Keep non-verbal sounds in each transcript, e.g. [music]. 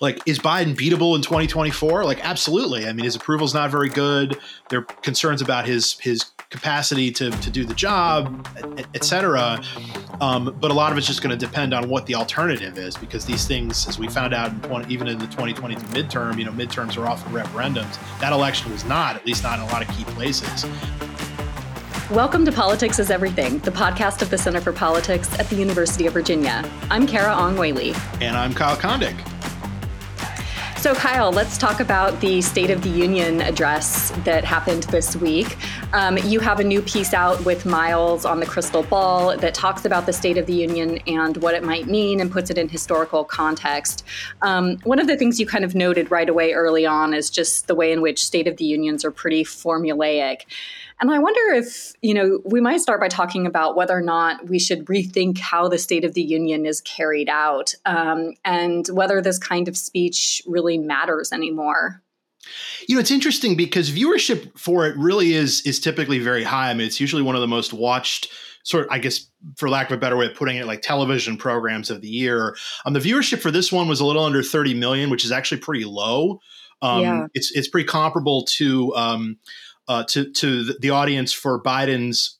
like is Biden beatable in 2024? Like absolutely. I mean, his approval's not very good. There are concerns about his his capacity to to do the job, et cetera. Um, but a lot of it's just going to depend on what the alternative is, because these things, as we found out in 20, even in the 2022 midterm, you know, midterms are often referendums. That election was not, at least not in a lot of key places. Welcome to Politics is Everything, the podcast of the Center for Politics at the University of Virginia. I'm Carah Ong Whaley. And I'm Kyle Kondik. So, Kyle, let's talk about the State of the Union address that happened this week. Um, you have a new piece out with Miles on the crystal ball that talks about the State of the Union and what it might mean and puts it in historical context. Um, one of the things you kind of noted right away early on is just the way in which State of the Unions are pretty formulaic. And I wonder if, you know, we might start by talking about whether or not we should rethink how the State of the Union is carried out um, and whether this kind of speech really matters anymore. You know, it's interesting because viewership for it really is is typically very high. I mean, it's usually one of the most watched sort of, I guess, for lack of a better way of putting it, like television programs of the year. Um, the viewership for this one was a little under 30 million, which is actually pretty low. Um, yeah. It's it's pretty comparable to um, uh, to to the audience for Biden's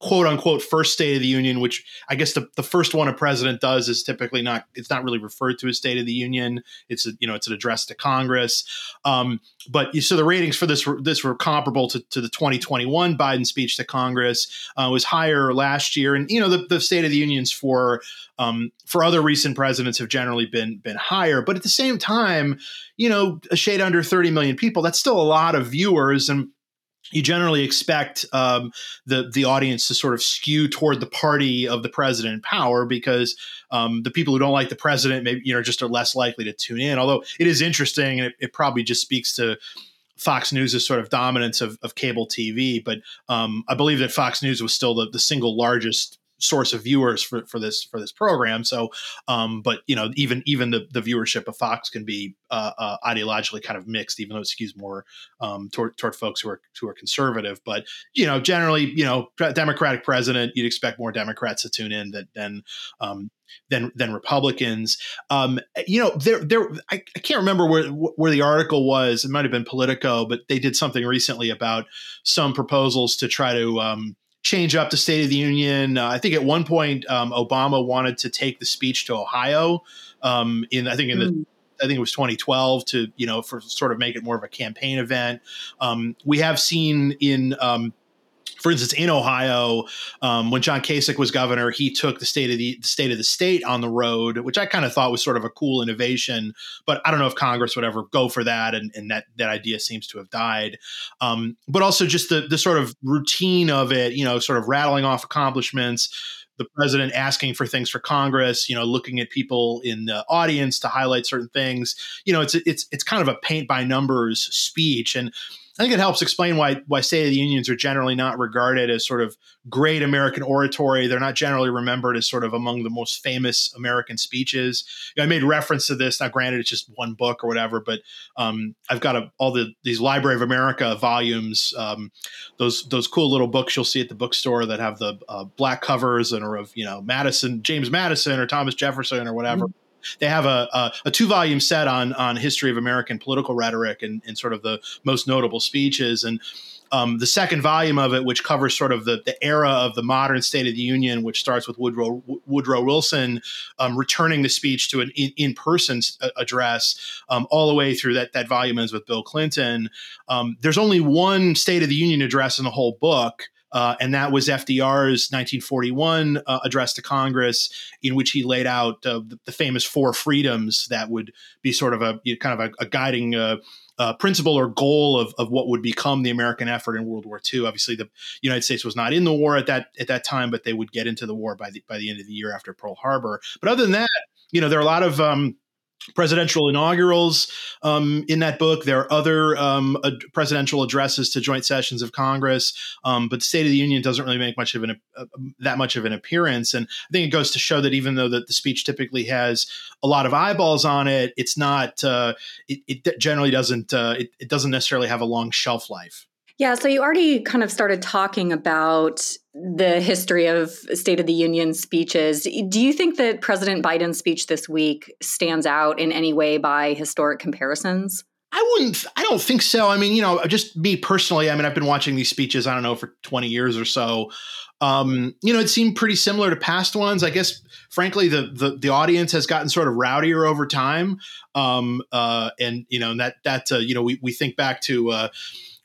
quote unquote first State of the Union, which I guess the, the first one a president does is typically not it's not really referred to as State of the Union. It's a, you know it's an address to Congress. Um, but so the ratings for this were, this were comparable to, to the 2021 Biden speech to Congress. Uh, was higher last year, and you know the, the State of the Unions for um, for other recent presidents have generally been been higher. But at the same time, you know, a shade under 30 million people, that's still a lot of viewers. And you generally expect um, the the audience to sort of skew toward the party of the president in power because um, the people who don't like the president maybe you know just are less likely to tune in. Although it is interesting, and it, it probably just speaks to Fox News' sort of dominance of, of cable TV. But um, I believe that Fox News was still the, the single largest source of viewers for, for this for this program. So, um, but you know, even even the, the viewership of Fox can be uh, uh, ideologically kind of mixed, even though it skews more um, toward toward folks who are who are conservative. But you know, generally, you know, Democratic president, you'd expect more Democrats to tune in than than um, than than Republicans. Um, you know, there there I, I, can't remember where where the article was. It might have been Politico, but they did something recently about some proposals to try to um, change up the State of the Union. Uh, I think at one point um, Obama wanted to take the speech to Ohio. Um, in I think in the mm. I think it was 2012 to you know for sort of make it more of a campaign event. Um, we have seen in um, for instance, in Ohio, um, when John Kasich was governor, he took the state of the, state of the state on the road, which I kind of thought was sort of a cool innovation. But I don't know if Congress would ever go for that, and, and that that idea seems to have died. Um, but also just the the sort of routine of it, you know, sort of rattling off accomplishments the president asking for things for Congress, you know, looking at people in the audience to highlight certain things. You know, it's it's it's kind of a paint by numbers speech, and I think it helps explain why why State of the Unions are generally not regarded as sort of great American oratory. They're not generally remembered as sort of among the most famous American speeches. You know, I made reference to this. Now, granted, it's just one book or whatever, but um, I've got a, all the these Library of America volumes. Um, those those cool little books you'll see at the bookstore that have the uh, black covers and are of you know Madison, James Madison, or Thomas Jefferson, or whatever. Mm-hmm they have a, a, a, two volume set on on history of American political rhetoric and, and sort of the most notable speeches. And um, the second volume of it, which covers sort of the, the era of the modern State of the Union, which starts with Woodrow Woodrow Wilson um, returning the speech to an in person address, um, all the way through that that volume ends with Bill Clinton. Um, there's only one State of the Union address in the whole book. Uh, and that was FDR's 1941 uh, address to Congress, in which he laid out uh, the, the, famous four freedoms that would be sort of a you know, kind of a, a guiding uh, uh, principle or goal of, of what would become the American effort in World War II. Obviously, the United States was not in the war at that at that time, but they would get into the war by the by the end of the year after Pearl Harbor. But other than that, you know, there are a lot of um, presidential inaugurals um, in that book. There are other um, ad- presidential addresses to joint sessions of Congress, um, but the State of the Union doesn't really make much of an uh, that much of an appearance. And I think it goes to show that even though that the speech typically has a lot of eyeballs on it, it's not. Uh, it, it, generally doesn't. Uh, it, it doesn't necessarily have a long shelf life. Yeah, so you already kind of started talking about the history of State of the Union speeches. Do you think that President Biden's speech this week stands out in any way by historic comparisons? I wouldn't. I don't think so. I mean, you know, just me personally. I mean, I've been watching these speeches. I don't know for twenty years or so. Um, you know, it seemed pretty similar to past ones. I guess, frankly, the the, the audience has gotten sort of rowdier over time. Um, uh, and you know, that that uh, you know, we we think back to. Uh,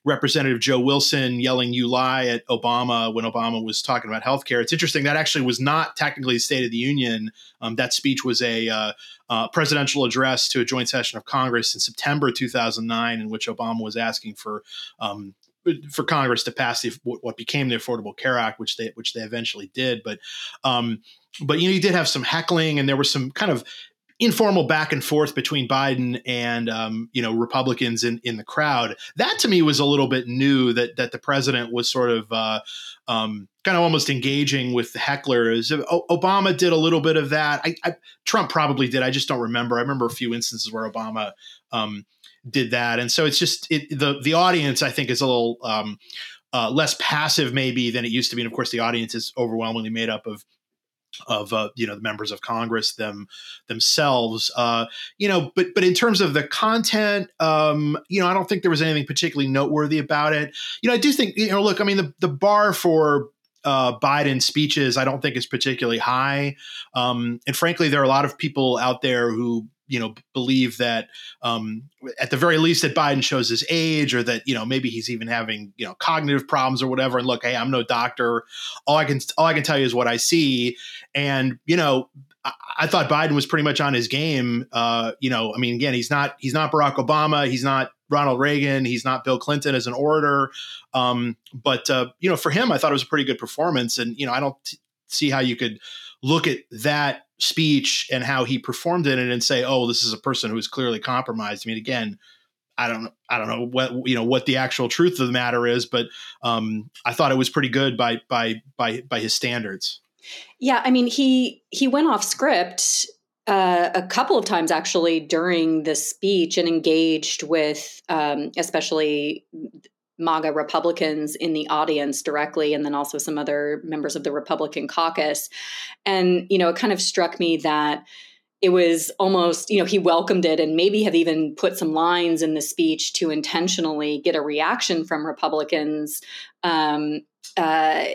Representative Joe Wilson yelling "You lie" at Obama when Obama was talking about healthcare. It's interesting that actually was not technically a State of the Union. Um, that speech was a uh, uh, presidential address to a joint session of Congress in September 2009, in which Obama was asking for um, for Congress to pass the, what became the Affordable Care Act, which they which they eventually did. But um, but you know, you did have some heckling, and there was some kind of informal back and forth between Biden and um, you know Republicans in in the crowd. That to me was a little bit new. That that the president was sort of uh, um, kind of almost engaging with the hecklers. Obama did a little bit of that. I, I, Trump probably did. I just don't remember. I remember a few instances where Obama um, did that, and so it's just it, the the audience. I think is a little. Um, uh, less passive maybe than it used to be and of course the audience is overwhelmingly made up of of uh, you know the members of Congress them themselves. Uh, you know, but but in terms of the content, um, you know, I don't think there was anything particularly noteworthy about it. You know, I do think you know, look, I mean, the the bar for uh, Biden speeches, I don't think is particularly high. Um, and frankly, there are a lot of people out there who you know believe that um, at the very least that Biden shows his age or that you know maybe he's even having you know cognitive problems or whatever. And look hey I'm no doctor. All I can all I can tell you is what I see. And you know I, I thought Biden was pretty much on his game. Uh, you know I mean again he's not he's not Barack Obama. He's not Ronald Reagan. He's not Bill Clinton as an orator. Um, but uh, you know for him I thought it was a pretty good performance. And you know I don't t- see how you could look at that speech and how he performed in it and say, "Oh, this is a person who is clearly compromised." I mean, again, I don't I don't know what you know what the actual truth of the matter is, but um, I thought it was pretty good by by by by his standards. Yeah, I mean he he went off script uh, a couple of times actually during the speech and engaged with um, especially MAGA Republicans in the audience directly, and then also some other members of the Republican caucus. And, you know, it kind of struck me that it was almost, you know, he welcomed it and maybe have even put some lines in the speech to intentionally get a reaction from Republicans. Um, uh,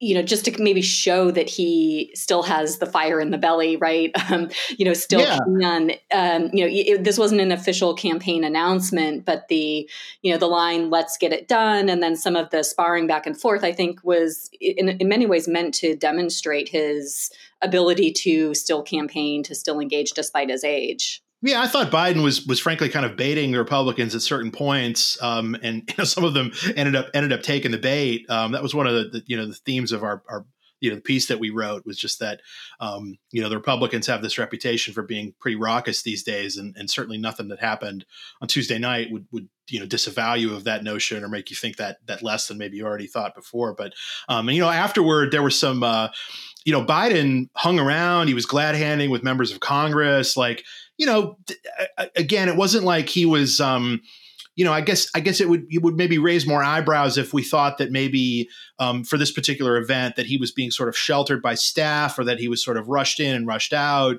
you know, just to maybe show that he still has the fire in the belly, right? [laughs] Um, you know, still yeah. on. Um, you know, it, this wasn't an official campaign announcement, but the, you know, the line "Let's get it done," and then some of the sparring back and forth, I think, was in, in many ways meant to demonstrate his ability to still campaign, to still engage despite his age. Yeah, I thought Biden was was frankly kind of baiting the Republicans at certain points, um, and [laughs] you know some of them ended up ended up taking the bait. Um, that was one of the, the, you know the themes of our, our you know the piece that we wrote was just that um, you know the Republicans have this reputation for being pretty raucous these days, and, and certainly nothing that happened on Tuesday night would would you know disavow you of that notion or make you think that that less than maybe you already thought before. But um, and you know afterward there was some uh, you know Biden hung around, he was glad handing with members of Congress, like you know, again, it wasn't like he was. Um, you know, I guess I guess it would it would maybe raise more eyebrows if we thought that maybe um, for this particular event that he was being sort of sheltered by staff or that he was sort of rushed in and rushed out.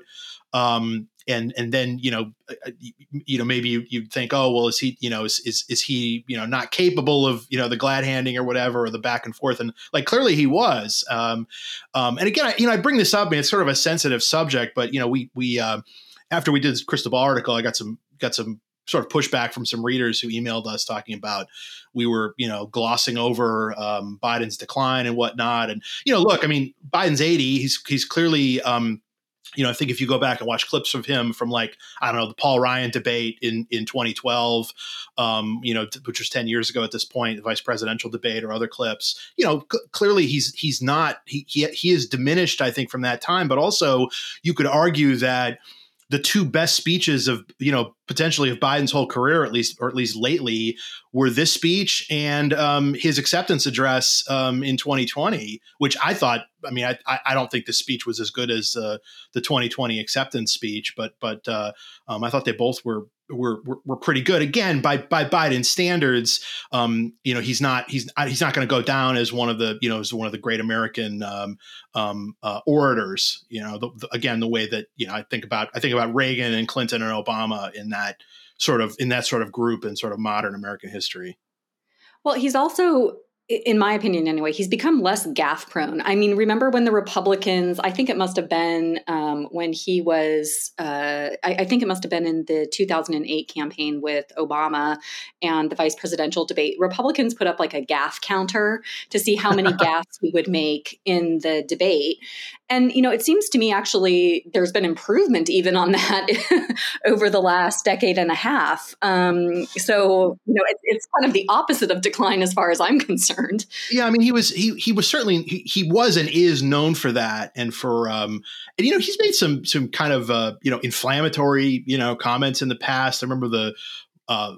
Um, and and then you know uh, uh, you know maybe you, would think oh well is he you know is, is is he you know not capable of you know the glad handing or whatever or the back and forth and like clearly he was um, um, and again I, you know I bring this up mean it's sort of a sensitive subject but you know we we uh, after we did this crystal ball article, I got some got some sort of pushback from some readers who emailed us talking about we were you know glossing over um, Biden's decline and whatnot. And you know, look, I mean, Biden's eighty. He's he's clearly. Um, you know, I think if you go back and watch clips of him from like I don't know the Paul Ryan debate in in 2012, um, you know, which was 10 years ago at this point, the vice presidential debate or other clips, you know, c- clearly he's he's not he, he he is diminished, I think, from that time. But also, you could argue that the two best speeches of you know potentially of Biden's whole career, at least or at least lately, were this speech and um, his acceptance address um, in 2020, which I thought. I mean, I, I don't think the speech was as good as uh, the 2020 acceptance speech, but but uh, um, I thought they both were were, were, were pretty good. Again, by by Biden standards, um, you know, he's not he's he's not going to go down as one of the you know as one of the great American um, um, uh, orators. You know, the, the, again, the way that you know I think about I think about Reagan and Clinton and Obama in that sort of in that sort of group in sort of modern American history. Well, he's also in my opinion anyway, he's become less gaff prone. I mean, remember when the Republicans, I think it must have been um, when he was, uh, I, I, think it must have been in the 2008 campaign with Obama and the vice presidential debate. Republicans put up like a gaff counter to see how many [laughs] gaffes he would make in the debate. And, you know, it seems to me actually there's been improvement even on [laughs] that over the last decade and a half. Um, so, you know, it, it's kind of the opposite of decline as far as I'm concerned. Yeah, I mean, he was he he was certainly he, he was and is known for that, and for um, and you know, he's made some some kind of uh, you know inflammatory you know comments in the past. I remember the uh,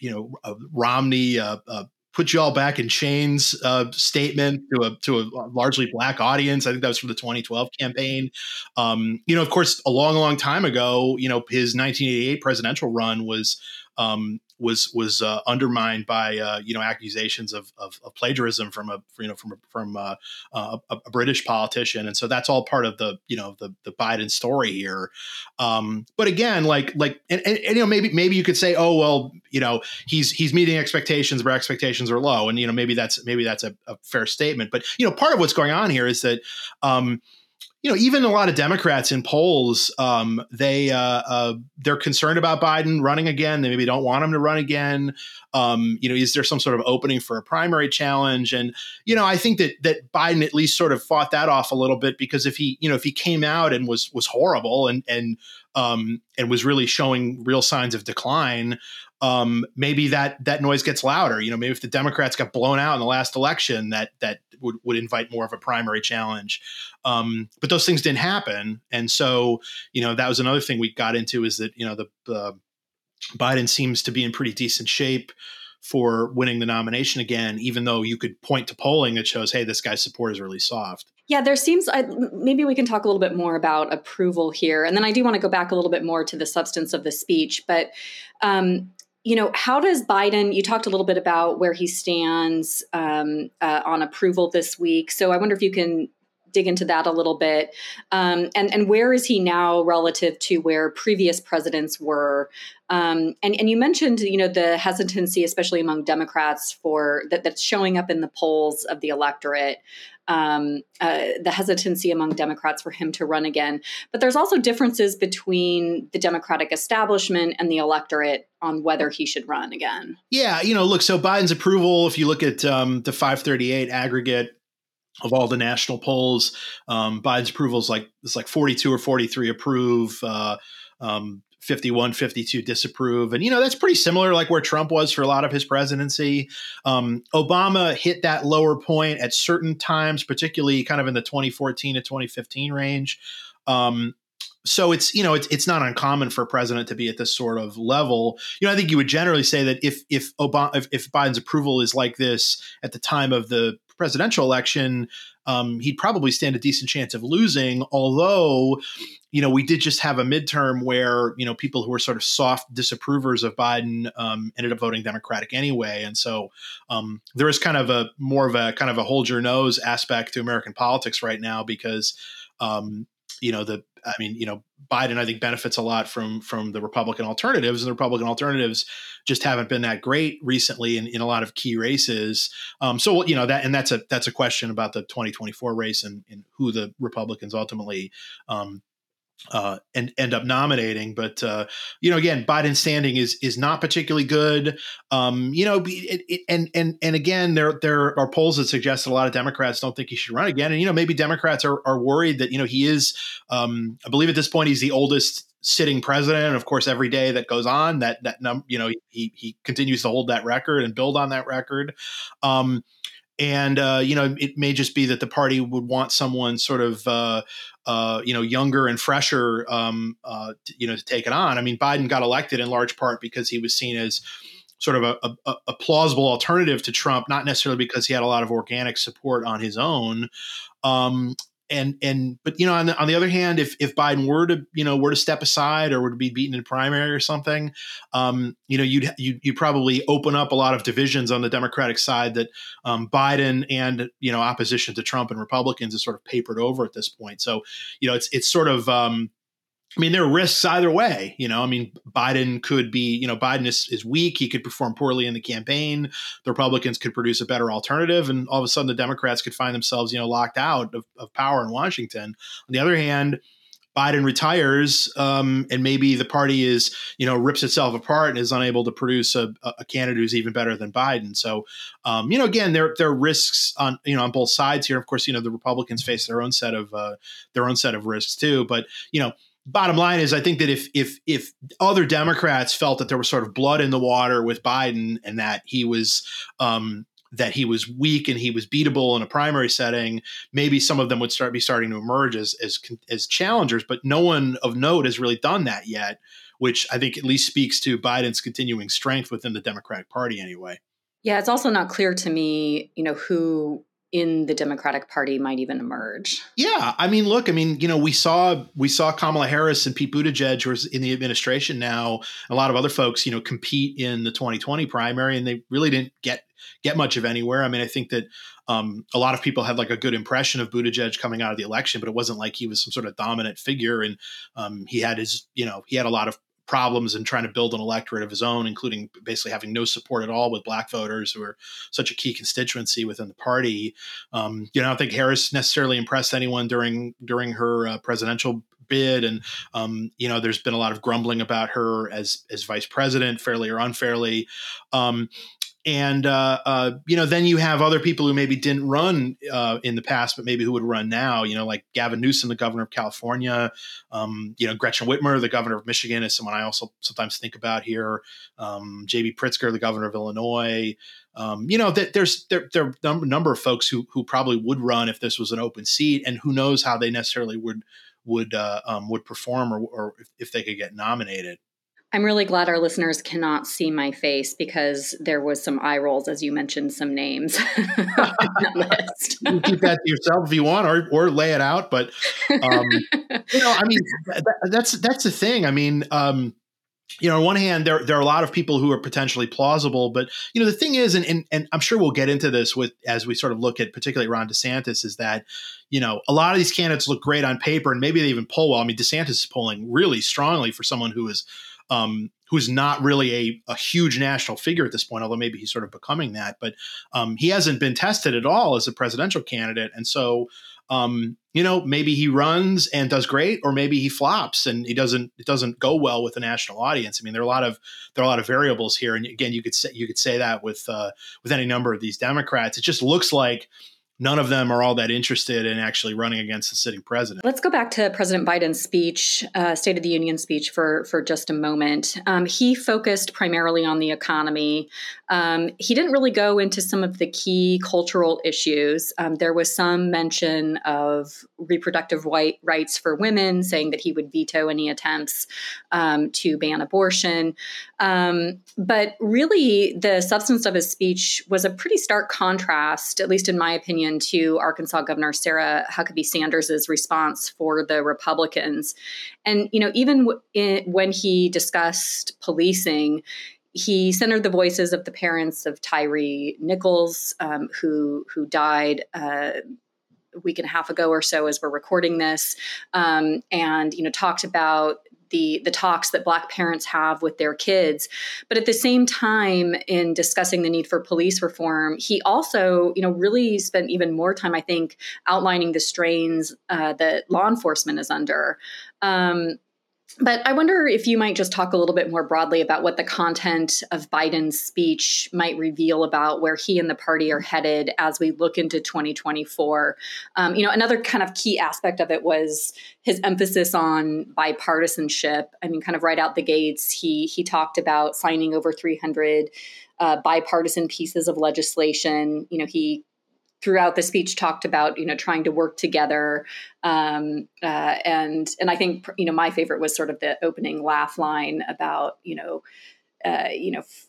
you know uh, Romney uh, uh, put you all back in chains uh, statement to a to a largely black audience. I think that was from the 2012 campaign. Um, you know, of course, a long, long time ago, you know, his 1988 presidential run was um, was was uh, undermined by uh, you know accusations of, of, of, plagiarism from a you know from a, from uh, a, a, a, British politician, and so that's all part of the you know the the Biden story here. Um, but again, like like and, and, and, you know maybe maybe you could say, oh well, you know he's he's meeting expectations, but expectations are low, and you know maybe that's maybe that's a, fair statement. But you know part of what's going on here is that. Um, you know, even a lot of Democrats in polls, um, they uh, uh, they're concerned about Biden running again. They maybe don't want him to run again. Um, you know, is there some sort of opening for a primary challenge? And you know, I think that that Biden at least sort of fought that off a little bit because if he, you know, if he came out and was was horrible and and um, and was really showing real signs of decline, um, maybe that that noise gets louder. You know, maybe if the Democrats got blown out in the last election, that that would, would invite more of a primary challenge. Um, but those things didn't happen, and so you know that was another thing we got into is that you know the uh, Biden seems to be in pretty decent shape for winning the nomination again, even though you could point to polling that shows, hey, this guy's support is really soft. Yeah, there seems I, maybe we can talk a little bit more about approval here, and then I do want to go back a little bit more to the substance of the speech. But um, you know, how does Biden? You talked a little bit about where he stands um, uh, on approval this week. So I wonder if you can dig into that a little bit, um, and and where is he now relative to where previous presidents were? Um, and and you mentioned, you know, the hesitancy, especially among Democrats, for that that's showing up in the polls of the electorate um, uh, the hesitancy among Democrats for him to run again. But there's also differences between the Democratic establishment and the electorate on whether he should run again. Yeah, you know, look, so Biden's approval, if you look at um, the 538 aggregate, of all the national polls, um, Biden's approval is like it's like 42 or 43 approve. Uh, um, 51 52 disapprove. And you know that's pretty similar like where trump was for a lot of his presidency. Um, obama hit that lower point at certain times particularly kind of in the 2014 to 2015 range. Um, so it's you know it's it's not uncommon for a president to be at this sort of level. You know, I think you would generally say that if if Obama if, if Biden's approval is like this at the time of the presidential election, um, he'd probably stand a decent chance of losing. Although, you know, we did just have a midterm where you know people who were sort of soft disapprovers of Biden um, ended up voting Democratic anyway, and so um, there is kind of a more of a kind of a hold your nose aspect to American politics right now because um, you know the I mean, you know, Biden I think benefits a lot from from the Republican alternatives, and the Republican alternatives just haven't been that great recently in, in a lot of key races. Um, so you know that, and that's a that's a question about the 2024 race and, and who the Republicans ultimately um, uh, and end up nominating. But uh, you know, again, Biden's standing is is not particularly good. Um, you know, it, it, and and and again, there there are polls that suggest that a lot of Democrats don't think he should run again. And you know, maybe Democrats are are worried that you know he is. Um, I believe at this point he's the oldest sitting president. And of course, every day that goes on, that that num you know he he continues to hold that record and build on that record. Um, and uh, you know it may just be that the party would want someone sort of uh, uh, you know younger and fresher um, uh, you know to take it on. I mean, Biden got elected in large part because he was seen as sort of a, a, a, plausible alternative to Trump, not necessarily because he had a lot of organic support on his own. Um, and and but you know on the, on the other hand if if biden were to you know were to step aside or were to be beaten in primary or something um, you know you'd, you'd, you'd probably open up a lot of divisions on the democratic side that um, biden and you know opposition to trump and republicans is sort of papered over at this point. So you know it's it's sort of um, I mean, there are risks either way. You know, I mean, Biden could be, you know, Biden is, is weak. He could perform poorly in the campaign. The Republicans could produce a better alternative. And all of a sudden, the Democrats could find themselves, you know, locked out of, of power in Washington. On the other hand, Biden retires, um, and maybe the party is, you know, rips itself apart and is unable to produce a, a candidate who's even better than Biden. So, um, you know, again, there there are risks on you know on both sides here. Of course, you know the Republicans face their own set of uh, their own set of risks too. But you know, bottom line is I think that if if if other Democrats felt that there was sort of blood in the water with Biden and that he was um, that he was weak and he was beatable in a primary setting, maybe some of them would start be starting to emerge as as as challengers. But no one of note has really done that yet, which I think at least speaks to Biden's continuing strength within the Democratic Party anyway. Yeah, it's also not clear to me, you know, who in the Democratic Party might even emerge. Yeah, I mean, look, I mean, you know, we saw we saw Kamala Harris and Pete Buttigieg, who's in the administration now, a lot of other folks, you know, compete in the 2020 primary, and they really didn't get get much of anywhere. I mean, I think that um, a lot of people had like a good impression of Buttigieg coming out of the election, but it wasn't like he was some sort of dominant figure, and um, he had his, you know, he had a lot of problems and trying to build an electorate of his own, including basically having no support at all with black voters who are such a key constituency within the party. Um, you know, I don't think Harris necessarily impressed anyone during during her uh, presidential bid and um, you know there's been a lot of grumbling about her as as vice president fairly or unfairly um, and uh, uh, you know then you have other people who maybe didn't run uh, in the past but maybe who would run now you know like gavin newsom the governor of california. Um, you know gretchen whitmer the governor of michigan is someone i also sometimes think about here. Um, j.b pritzker the governor of illinois. Um, you know there's there, there are a number of folks who who probably would run if this was an open seat and who knows how they necessarily would would uh, um, would perform or, or if they could get nominated I'm really glad our listeners cannot see my face because there was some eye rolls as you mentioned some names [laughs] you keep that to yourself if you want, or or lay it out. But um, you know, I mean, that, that's that's the thing. I mean, um, you know, on one hand, there there are a lot of people who are potentially plausible, but you know, the thing is, and, and and I'm sure we'll get into this with as we sort of look at particularly Ron DeSantis, is that you know a lot of these candidates look great on paper, and maybe they even poll well. I mean, DeSantis is polling really strongly for someone who is um, who's not really a, a huge national figure at this point, although maybe he's sort of becoming that. But um, he hasn't been tested at all as a presidential candidate, and so um, you know maybe he runs and does great, or maybe he flops and he doesn't it doesn't go well with the national audience. I mean, there are a lot of there are a lot of variables here, and again, you could say you could say that with uh, with any number of these Democrats. It just looks like none of them are all that interested in actually running against the sitting president. Let's go back to President Biden's speech, uh, State of the Union speech, for for just a moment. Um, he focused primarily on the economy. Um, he didn't really go into some of the key cultural issues. Um, there was some mention of reproductive white rights for women, saying that he would veto any attempts um, to ban abortion. Um, but really, the substance of his speech was a pretty stark contrast, at least in my opinion opinion to Arkansas Governor Sarah Huckabee Sanders' response for the Republicans. And, you know, even w- when he discussed policing, he centered the voices of the parents of Tyre Nichols, um, who who died uh, a week and a half ago or so, as we're recording this, um, and you know talked about the the talks that black parents have with their kids. But at the same time in discussing the need for police reform he also you know really spent even more time i think outlining the strains uh, that law enforcement is under. Um, but I wonder if you might just talk a little bit more broadly about what the content of Biden's speech might reveal about where he and the party are headed as we look into 2024. Um, you know, another kind of key aspect of it was his emphasis on bipartisanship. I mean, kind of right out the gates, he he talked about signing over 300 uh, bipartisan pieces of legislation. You know, he throughout the speech talked about you know trying to work together um, uh, and and I think you know my favorite was sort of the opening laugh line about you know uh, you know f-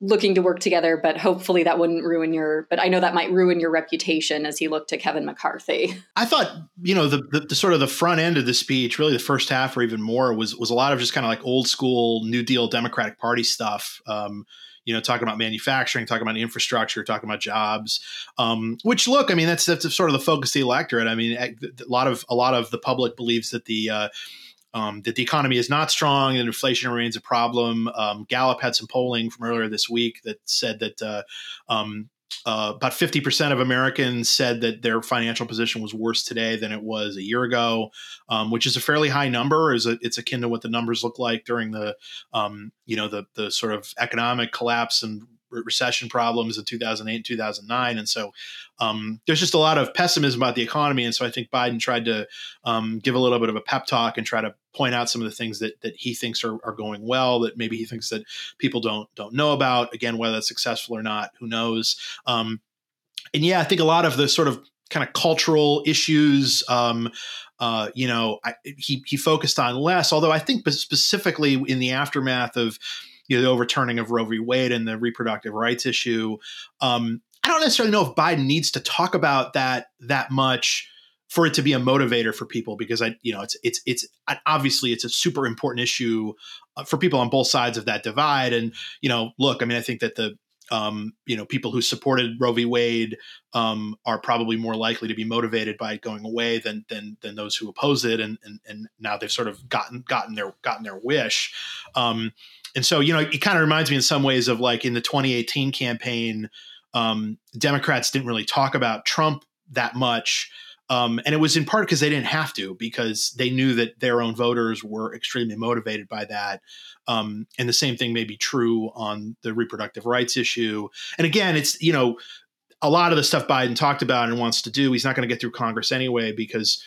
looking to work together, but hopefully that wouldn't ruin your. But I know that might ruin your reputation as he looked to Kevin McCarthy. [laughs] I thought you know the, the, the sort of the front end of the speech, really the first half or even more, was was a lot of just kind of like old school New Deal Democratic Party stuff. Um, you know, talking about manufacturing, talking about infrastructure, talking about jobs. Um, which look, I mean, that's that's sort of the focus of the electorate. I mean, a lot of a lot of the public believes that the uh, um, that the economy is not strong and inflation remains a problem. Um, Gallup had some polling from earlier this week that said that uh, um, uh, about 50% of Americans said that their financial position was worse today than it was a year ago, um, which is a fairly high number. Is It's akin to what the numbers look like during the, um, you know, the, the sort of economic collapse and recession problems in 2008 and 2009. And so um, there's just a lot of pessimism about the economy. And so I think Biden tried to um, give a little bit of a pep talk and try to point out some of the things that, that he thinks are, are going well, that maybe he thinks that people don't, don't know about. Again, whether that's successful or not, who knows? Um, and yeah, I think a lot of the sort of kind of cultural issues, um, uh, you know, I, he, he focused on less, although I think specifically in the aftermath of, you know, the overturning of Roe v. Wade and the reproductive rights issue. Um, I don't necessarily know if Biden needs to talk about that that much for it to be a motivator for people because I, you know, it's it's it's obviously it's a super important issue uh, for people on both sides of that divide. And you know, look, I mean, I think that the um, you know, people who supported Roe v. Wade um, are probably more likely to be motivated by it going away than than than those who oppose it, and and, and now they've sort of gotten gotten their gotten their wish. Um, and so, you know, it kind of reminds me in some ways of like in the 2018 campaign, um, Democrats didn't really talk about Trump that much. Um, and it was in part because they didn't have to, because they knew that their own voters were extremely motivated by that. Um, and the same thing may be true on the reproductive rights issue. And again, it's, you know, a lot of the stuff Biden talked about and wants to do, he's not going to get through Congress anyway, because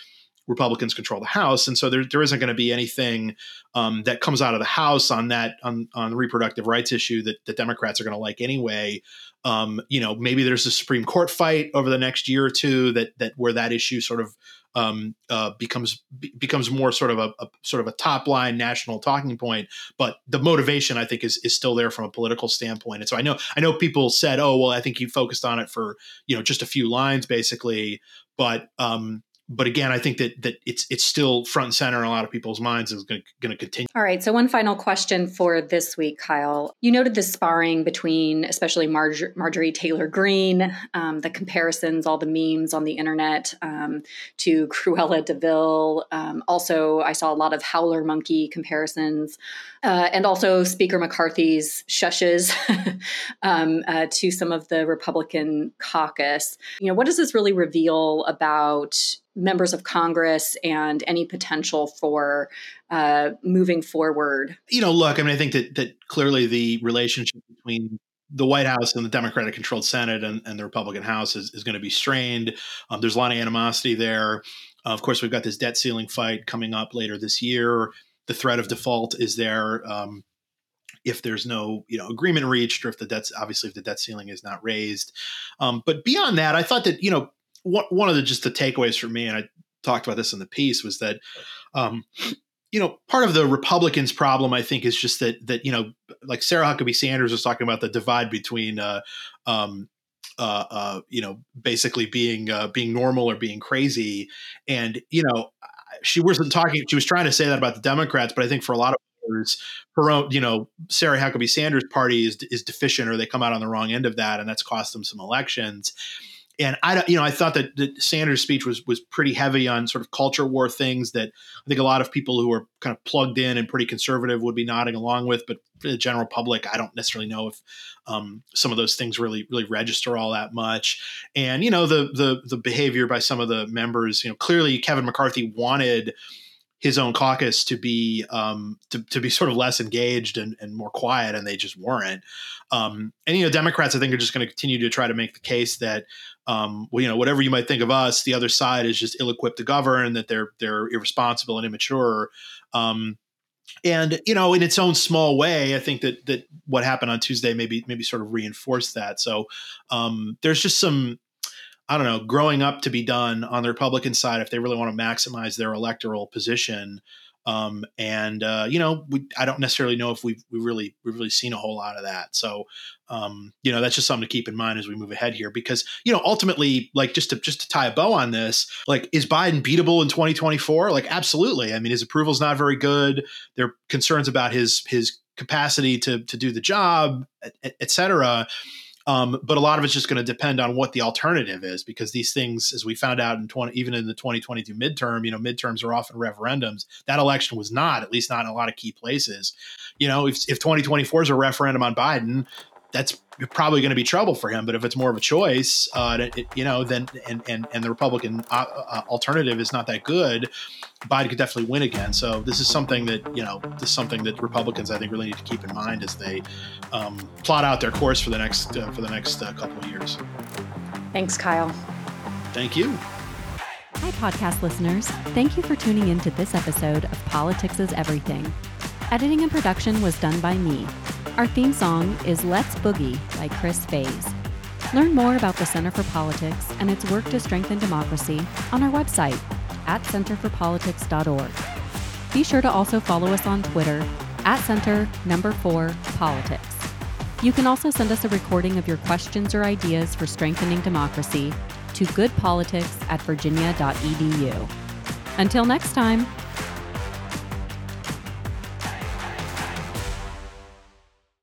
Republicans control the House, and so there, there isn't going to be anything um, that comes out of the House on that on, on the reproductive rights issue that the Democrats are going to like anyway. Um, you know, maybe there's a Supreme Court fight over the next year or two that that where that issue sort of um, uh, becomes becomes more sort of a, a, sort of a top line national talking point. But the motivation, I think, is is still there from a political standpoint. And so I know I know people said, "Oh, well, I think you focused on it for you know just a few lines, basically." But um, but again, I think that that it's it's still front and center in a lot of people's minds and is going to continue. All right. So one final question for this week, Kyle. You noted the sparring between, especially Marjorie Taylor Greene, um, the comparisons, all the memes on the internet um, to Cruella de Vil. Um, also, I saw a lot of howler monkey comparisons, uh, and also Speaker McCarthy's shushes [laughs] um, uh, to some of the Republican caucus. You know, what does this really reveal about? members of Congress and any potential for uh, moving forward? You know, look, I mean, I think that that clearly the relationship between the White House and the Democratic controlled Senate and, and the Republican House is, is going to be strained. Um, there's a lot of animosity there. Uh, of course, we've got this debt ceiling fight coming up later this year. The threat of default is there. Um, if there's no you know agreement reached or if the debt's obviously if the debt ceiling is not raised um, but beyond that i thought that you know one of the just the takeaways for me, and I talked about this in the piece, was that um, you know part of the Republicans' problem, I think, is just that that you know, like Sarah Huckabee Sanders was talking about the divide between. Uh, um, uh, uh, you know, basically being uh, being normal or being crazy, and you know, she wasn't talking. She was trying to say that about the Democrats, but I think for a lot of voters, her own, you know, Sarah Huckabee Sanders' party is is deficient, or they come out on the wrong end of that, and that's cost them some elections and I you know, I thought that, that Sanders' speech was was pretty heavy on sort of culture war things that I think a lot of people who are kind of plugged in and pretty conservative would be nodding along with. But for the general public, I don't necessarily know if um, some of those things really really register all that much. And you know, the the the behavior by some of the members, you know, clearly Kevin McCarthy wanted his own caucus to be um, to, to be sort of less engaged and, and more quiet, and they just weren't. Um, and you know, Democrats, I think, are just going to continue to try to make the case that um, well, you know, whatever you might think of us, the other side is just ill-equipped to govern, that they're they're irresponsible and immature. Um, and you know, in its own small way, I think that that what happened on Tuesday maybe maybe sort of reinforced that. So um, there's just some I don't know, growing up to be done on the Republican side if they really want to maximize their electoral position. Um, and uh, you know, we, I don't necessarily know if we've we really we've really seen a whole lot of that. So, um, you know, that's just something to keep in mind as we move ahead here, because you know, ultimately, like just to just to tie a bow on this, like is Biden beatable in 2024? Like, absolutely. I mean, his approval is not very good. There are concerns about his his capacity to to do the job, et, et cetera. Um, but a lot of it's just going to depend on what the alternative is, because these things, as we found out in 20, even in the 2022 midterm, you know, midterms are often referendums. That election was not, at least not in a lot of key places. You know, if, if 2024 is a referendum on Biden, that's probably going to be trouble for him. But if it's more of a choice, uh, it, you know, then and and and the Republican uh, uh, alternative is not that good, Biden could definitely win again. So this is something that you know, this is something that Republicans I think really need to keep in mind as they um, plot out their course for the next uh, for the next uh, couple of years. Thanks, Kyle. Thank you. Hi, podcast listeners. Thank you for tuning in to this episode of Politics is Everything. Editing and production was done by me. Our theme song is Let's Boogie by Chris Faze. Learn more about the Center for Politics and its work to strengthen democracy on our website at centerforpolitics.org. Be sure to also follow us on Twitter at center number four politics. You can also send us a recording of your questions or ideas for strengthening democracy to goodpolitics at virginia.edu. Until next time,